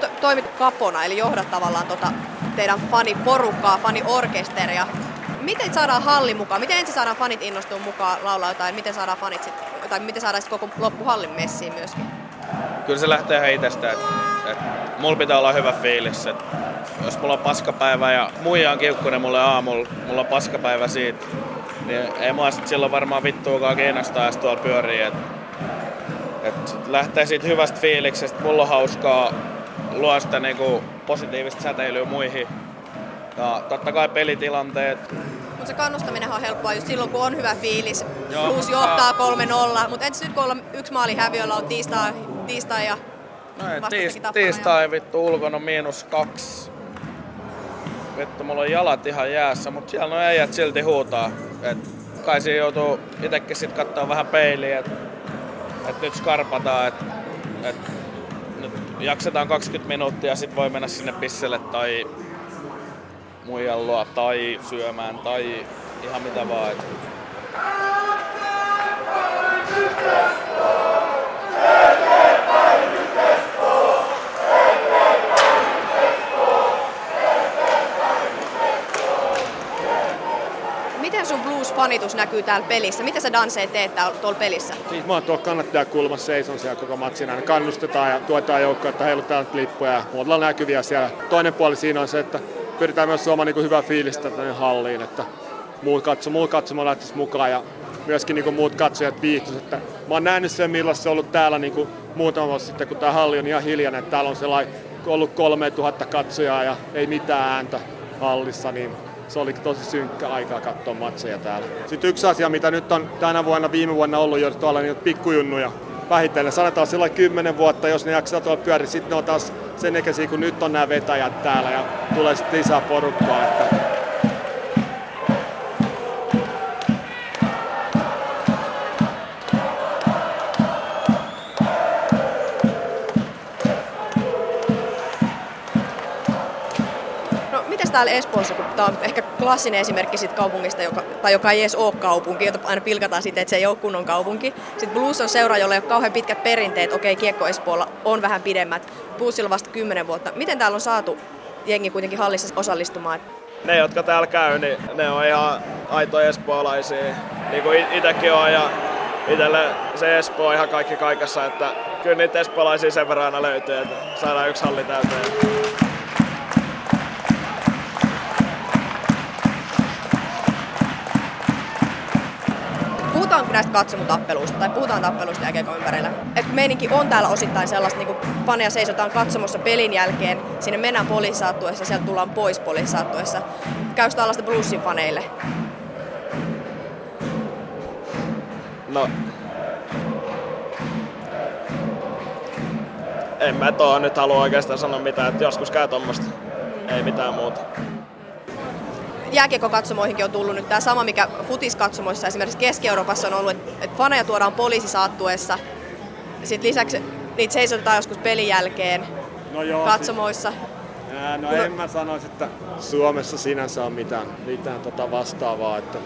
sä toimit kapona, eli johdat tavallaan tota teidän faniporukkaa, faniorkesteria. Miten saadaan halli mukaan? Miten ensin saadaan fanit innostua mukaan laulaa jotain? Miten saadaan fanit sit, tai miten saadaan sit koko loppuhallin messiin myöskin? Kyllä se lähtee ihan itsestä, että et, mulla pitää olla hyvä fiilis. Et, jos mulla on paskapäivä ja muija on kiukkunen mulle aamulla, mulla on paskapäivä siitä, niin ei mua sit silloin varmaan vittuakaan kiinnostaa, jos tuolla pyörii. Et, et lähtee siitä hyvästä fiiliksestä, mulla on hauskaa, luo sitä niinku positiivista säteilyä muihin. Ja totta kai pelitilanteet. Mutta se kannustaminen on helppoa just silloin, kun on hyvä fiilis. Joo, Plus johtaa 3-0. Mutta entäs nyt kun ollaan yksi maali häviöllä on tiistai, tiistai ja No ei, tiis, tiistai ja... vittu ulkona miinus kaksi. Vittu, mulla on jalat ihan jäässä, mutta siellä on äijät silti huutaa. Et kai siinä joutuu itekin sit katsoa vähän peiliin, että et nyt skarpataan, et nyt jaksetaan 20 minuuttia ja sitten voi mennä sinne pisselle tai muijan tai syömään tai ihan mitä vaan. Et. Miten blues-fanitus näkyy täällä pelissä? Mitä sä Danse teet täällä tuolla pelissä? Siis mä oon tuolla kannattajakulmassa, seison siellä koko matsin aina. Kannustetaan ja tuetaan joukkoa, että heilutaan lippuja ja on näkyviä siellä. Toinen puoli siinä on se, että pyritään myös suomaan niin hyvää fiilistä tänne halliin, että muut, katso, muut katsomaan lähtisi mukaan ja myöskin niin muut katsojat viihtyis. Että mä oon nähnyt sen, millaista se on ollut täällä niin muutama vuosi sitten, kun tämä halli on ihan hiljainen. Että täällä on sellainen ollut 3000 katsojaa ja ei mitään ääntä hallissa, niin se oli tosi synkkä aikaa katsoa matseja täällä. Sitten yksi asia, mitä nyt on tänä vuonna, viime vuonna ollut jo tuolla niin pikkujunnuja vähitellen. Sanotaan sillä kymmenen vuotta, jos ne jaksaa tuolla pyöriä, sitten ne on taas sen ikäisiä, kun nyt on nämä vetäjät täällä ja tulee sitten lisää porukkaa. Että täällä Espoossa, kun tämä on ehkä klassinen esimerkki siitä kaupungista, joka, tai joka ei edes ole kaupunki, jota aina pilkataan siitä, että se ei ole kunnon kaupunki. Sitten Blues on seura, jolla ei ole kauhean pitkät perinteet. Okei, Kiekko Espoolla on vähän pidemmät. Bluesilla vasta 10 vuotta. Miten täällä on saatu jengi kuitenkin hallissa osallistumaan? Ne, jotka täällä käy, niin ne on ihan aitoja espoolaisia. Niin kuin itsekin on ja itselle se Espoo on ihan kaikki kaikessa, että kyllä niitä espoolaisia sen verran aina löytyy, että saadaan yksi halli täyteen. Näistä katsomotappeluista tai puhutaan tappeluista jääkiekon ympärillä. Et meininki on täällä osittain sellaista, niin faneja seisotaan katsomossa pelin jälkeen, sinne mennään poliisaattuessa, sieltä tullaan pois poliisaattuessa. Käykö tällaista bluesin faneille? No, en mä tuohon nyt halua oikeastaan sanoa mitään, että joskus käy tuommoista. Ei mitään muuta jääkiekokatsomoihinkin on tullut nyt tämä sama, mikä futiskatsomoissa esimerkiksi Keski-Euroopassa on ollut, että, faneja tuodaan poliisisaattuessa. Sitten lisäksi niitä seisotetaan joskus pelin jälkeen no joo, katsomoissa. Siis, ää, no Kun... en mä sanoisi, että Suomessa sinänsä on mitään, mitään tota vastaavaa. Että...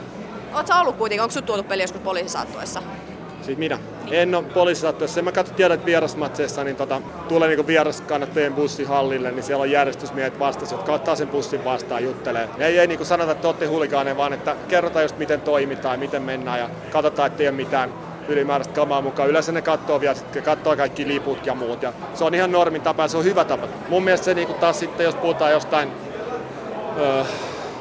Oletko ollut kuitenkin, onko sinut tuotu peli joskus poliisisaattuessa? Siis minä? En ole poliisisattuessa. Mä katson tiedä, että vierasmatseissa niin tota, tulee niin vieraskannattajien bussi hallille, niin siellä on järjestysmiehet vastassa, jotka ottaa sen bussin vastaan juttelee. Ne ei, ei niin sanota, että olette huligaaneja, vaan että kerrotaan just miten toimitaan, miten mennään ja katsotaan, että ei ole mitään ylimääräistä kamaa mukaan. Yleensä ne katsoo vielä, sitten katsoo kaikki liput ja muut. Ja se on ihan normin tapa ja se on hyvä tapa. Mun mielestä se niin taas sitten, jos puhutaan jostain öö,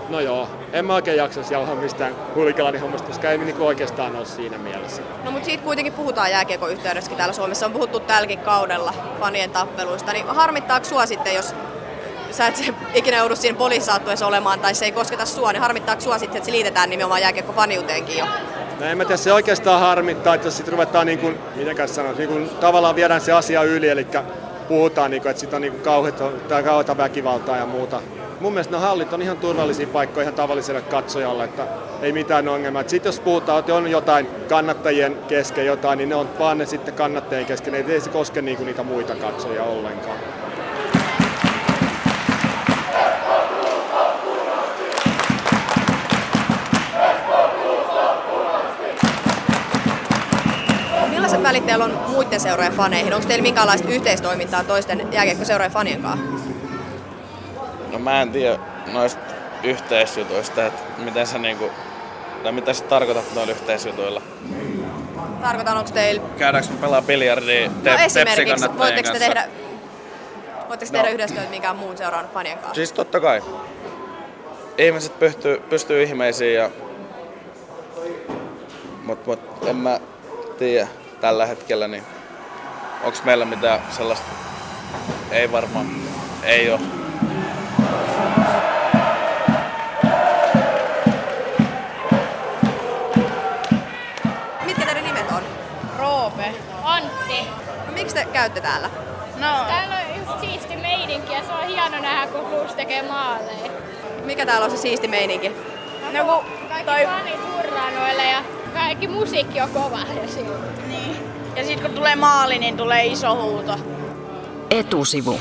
No joo, en mä oikein jaksaisi jauhaa mistään hulikelani hommasta, koska ei niinku oikeastaan ole siinä mielessä. No mutta siitä kuitenkin puhutaan jääkiekon yhteydessäkin täällä Suomessa. On puhuttu tälläkin kaudella fanien tappeluista. Niin harmittaako sua sitten, jos sä et ikinä joudu siinä poliisaattuessa olemaan tai se ei kosketa sua, niin harmittaako sua sitten, että se liitetään nimenomaan jääkiekko faniuteenkin jo? No en mä tiedä, se oikeastaan harmittaa, että sitten ruvetaan niin kuin, mitenkään sanoa, niin kuin, tavallaan viedään se asia yli, eli puhutaan, niin kuin, että sitten on niin kauheata väkivaltaa ja muuta mun mielestä ne hallit on ihan turvallisia paikkoja ihan tavalliselle katsojalle, että ei mitään ongelmaa. Sitten jos puhutaan, että on jotain kannattajien kesken jotain, niin ne on vaan ne sitten kannattajien kesken, ei se koske niinku niitä muita katsojia ollenkaan. Välit teillä on muiden seurojen faneihin? Onko teillä minkälaista yhteistoimintaa toisten jääkiekkoseurojen fanien kanssa? No mä en tiedä noista yhteisjutuista, että miten se niinku, tai mitä sä tarkoitat noilla yhteisjutuilla. Tarkoitan, onko teillä... Käydäänkö me pelaa biljardia No te- esimerkiksi, voitteko te kanssa? tehdä, voitteko te No. tehdä yhdessä minkään muun seuran fanien kanssa? Siis totta kai. Ihmiset pystyy, pystyy ihmeisiin ja... Mut, mut en mä tiedä tällä hetkellä, niin onks meillä mitään sellaista... Ei varmaan. Ei oo. Mitkä teidän nimet on? Roope. Antti. No, miksi te käytte täällä? No. Täällä on just siisti meininki ja se on hieno nähdä, kun Blues tekee maaleja. Mikä täällä on se siisti meininki? No kun kaikki toi... fanit hurraa noille ja kaikki musiikki on kova ja silloin. Niin. Ja sitten kun tulee maali, niin tulee iso huuto. Etusivu.